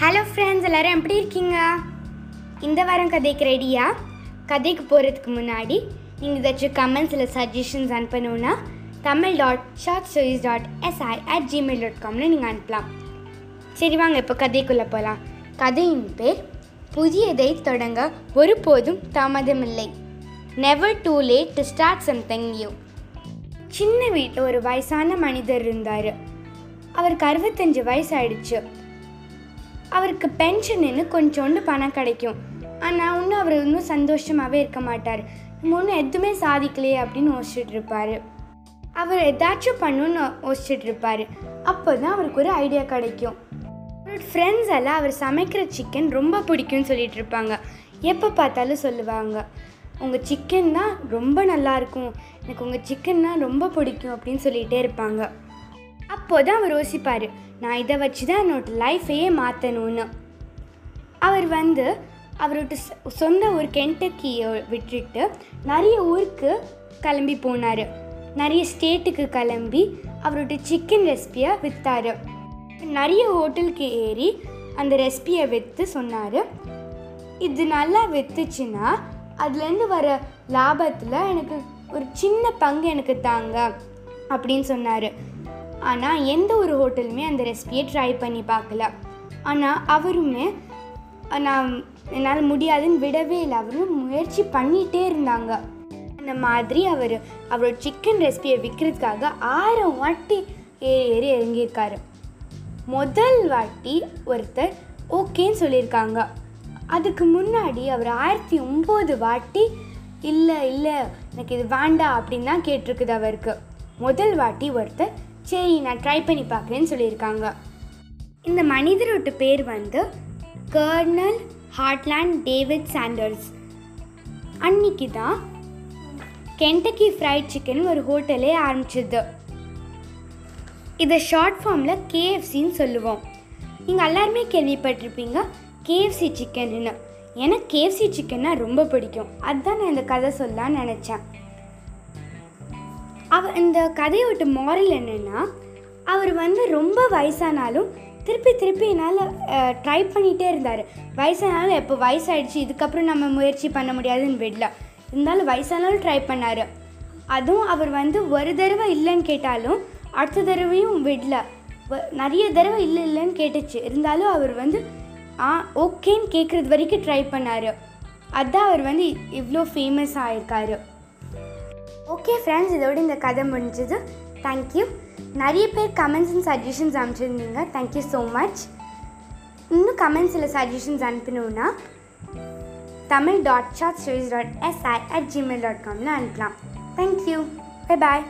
Hello friends எல்லோரும் எப்படி இருக்கீங்க? இந்த வாரம் கதைக்கு ரெடியா கதைக்கு போகிறதுக்கு முன்னாடி நீங்கள் ஏதாச்சும் கமெண்ட்ஸில் suggestions அனுப்பணுன்னா Tamil dot short stories dot SI at Gmail dot காம்னு நீங்கள் அனுப்பலாம். சரி வாங்க இப்போ கதைக்குள்ளே போகலாம் கதையின் பேர் புதியதை தொடங்க ஒருபோதும் தாமதமில்லை. Never too late to start something new சின்ன வீட்டில் ஒரு வயசான மனிதர் இருந்தார். அவருக்கு அறுபத்தஞ்சு வயசு ஆயிடுச்சு அவருக்கு பென்ஷன்னு கொஞ்சோண்டு பணம் கிடைக்கும். ஆனால் இன்னும் அவர் இன்னும் சந்தோஷமாகவே இருக்க மாட்டார். நம்ம ஒன்றும் எதுவுமே சாதிக்கலையே அப்படின்னு யோசிச்சுட்டு இருப்பார். அவர் ஏதாச்சும் பண்ணணும்னு யோசிச்சுட்டு இருப்பார். அப்போ தான் அவருக்கு ஒரு ஐடியா கிடைக்கும். அவரோட ஃப்ரெண்ட்ஸ் எல்லாம் அவர் சமைக்கிற சிக்கன் ரொம்ப பிடிக்கும்னு சொல்லிட்டு இருப்பாங்க. எப்போ பார்த்தாலும் சொல்லுவாங்க. உங்கள் சிக்கன் தான் ரொம்ப நல்லாயிருக்கும் எனக்கு உங்கள் சிக்கன்னா ரொம்ப பிடிக்கும் அப்படின்னு சொல்லிகிட்டே இருப்பாங்க. அப்போ தான் அவர் யோசிப்பார் நான் இதை வச்சு தான் என்னோட லைஃபையே மாற்றணும்னு அவர் வந்து அவரோட சொந்த ஊர் கென்டக்கியை விட்டுட்டு நிறைய ஊருக்கு கிளம்பி போனார். நிறைய ஸ்டேட்டுக்கு கிளம்பி அவரோட சிக்கன் ரெசிபியை விற்றாரு நிறைய ஹோட்டலுக்கு ஏறி அந்த ரெசிபியை விற்று சொன்னார். இது நல்லா விற்றுச்சுன்னா அதுலேருந்து வர லாபத்தில் எனக்கு ஒரு சின்ன பங்கு எனக்கு தாங்க அப்படின்னு சொன்னார். ஆனால் எந்த ஒரு ஹோட்டலுமே அந்த ரெசிபியை ட்ரை பண்ணி பார்க்கல. ஆனால் அவருமே நான் என்னால் முடியாதுன்னு விடவே இல்லை. அவரும் முயற்சி பண்ணிகிட்டே இருந்தாங்க. அந்த மாதிரி அவர் அவரோட சிக்கன் ரெசிபியை விற்கிறதுக்காக ஆயிரம் வாட்டி ஏறி ஏறி இறங்கியிருக்காரு. முதல் வாட்டி ஒருத்தர் ஓகேன்னு சொல்லியிருக்காங்க. அதுக்கு முன்னாடி அவர் ஆயிரத்தி ஒம்பது வாட்டி இல்லை இல்லை எனக்கு இது வேண்டாம் அப்படின்னு தான் கேட்டிருக்குது அவருக்கு. முதல் வாட்டி ஒருத்தர் சரி நான் ட்ரை பண்ணி பார்க்குறேன்னு சொல்லியிருக்காங்க. இந்த மனிதரோட பேர் வந்து கர்னல் ஹார்ட்லேண்ட் டேவிட் சாண்டர்ஸ். அன்னைக்கு தான் கென்டக்கி ஃப்ரைட் சிக்கன் ஒரு ஹோட்டலே ஆரம்பிச்சது. இதை ஷார்ட் ஃபார்மில் கேஎஃப்சின்னு சொல்லுவோம். நீங்கள் எல்லாருமே கேள்விப்பட்டிருப்பீங்க கேஎஃப்சி சிக்கன்னு. எனக்கு கேஎஃப்சி சிக்கன்னா ரொம்ப பிடிக்கும். அதுதான் நான் இந்த கதை சொல்லலாம்னு நினச்சேன். அவ இந்த கதையோட மாரல் என்னென்னா அவர் வந்து ரொம்ப வயசானாலும் திருப்பி திருப்பி என்னால் ட்ரை பண்ணிகிட்டே இருந்தார். வயசானாலும் எப்போ வயசாயிடுச்சு இதுக்கப்புறம் நம்ம முயற்சி பண்ண முடியாதுன்னு விடல. இருந்தாலும் வயசானாலும் ட்ரை பண்ணார். அதுவும் அவர் வந்து ஒரு தடவை இல்லைன்னு கேட்டாலும் அடுத்த தடவையும் விடல. நிறைய தடவை இல்லை இல்லைன்னு கேட்டுச்சு. இருந்தாலும் அவர் வந்து ஆ ஓகேன்னு கேட்குறது வரைக்கும் ட்ரை பண்ணார். அதுதான் அவர் வந்து இவ்வளோ ஃபேமஸ் ஆயிருக்காரு. ஓகே ஃப்ரெண்ட்ஸ் இதோட இந்த கதை முடிஞ்சது. தேங்க்யூ நிறைய பேர் கமெண்ட்ஸ் அண்ட் சஜஷன்ஸ் அனுப்பிச்சிருந்தீங்க. தேங்க்யூ ஸோ மச் இன்னும் கமெண்ட்ஸில் suggestions அனுப்பணுன்னா Tamil dot short stories dot SI at Gmail dot காம்னு அனுப்பலாம். தேங்க்யூ பை பாய்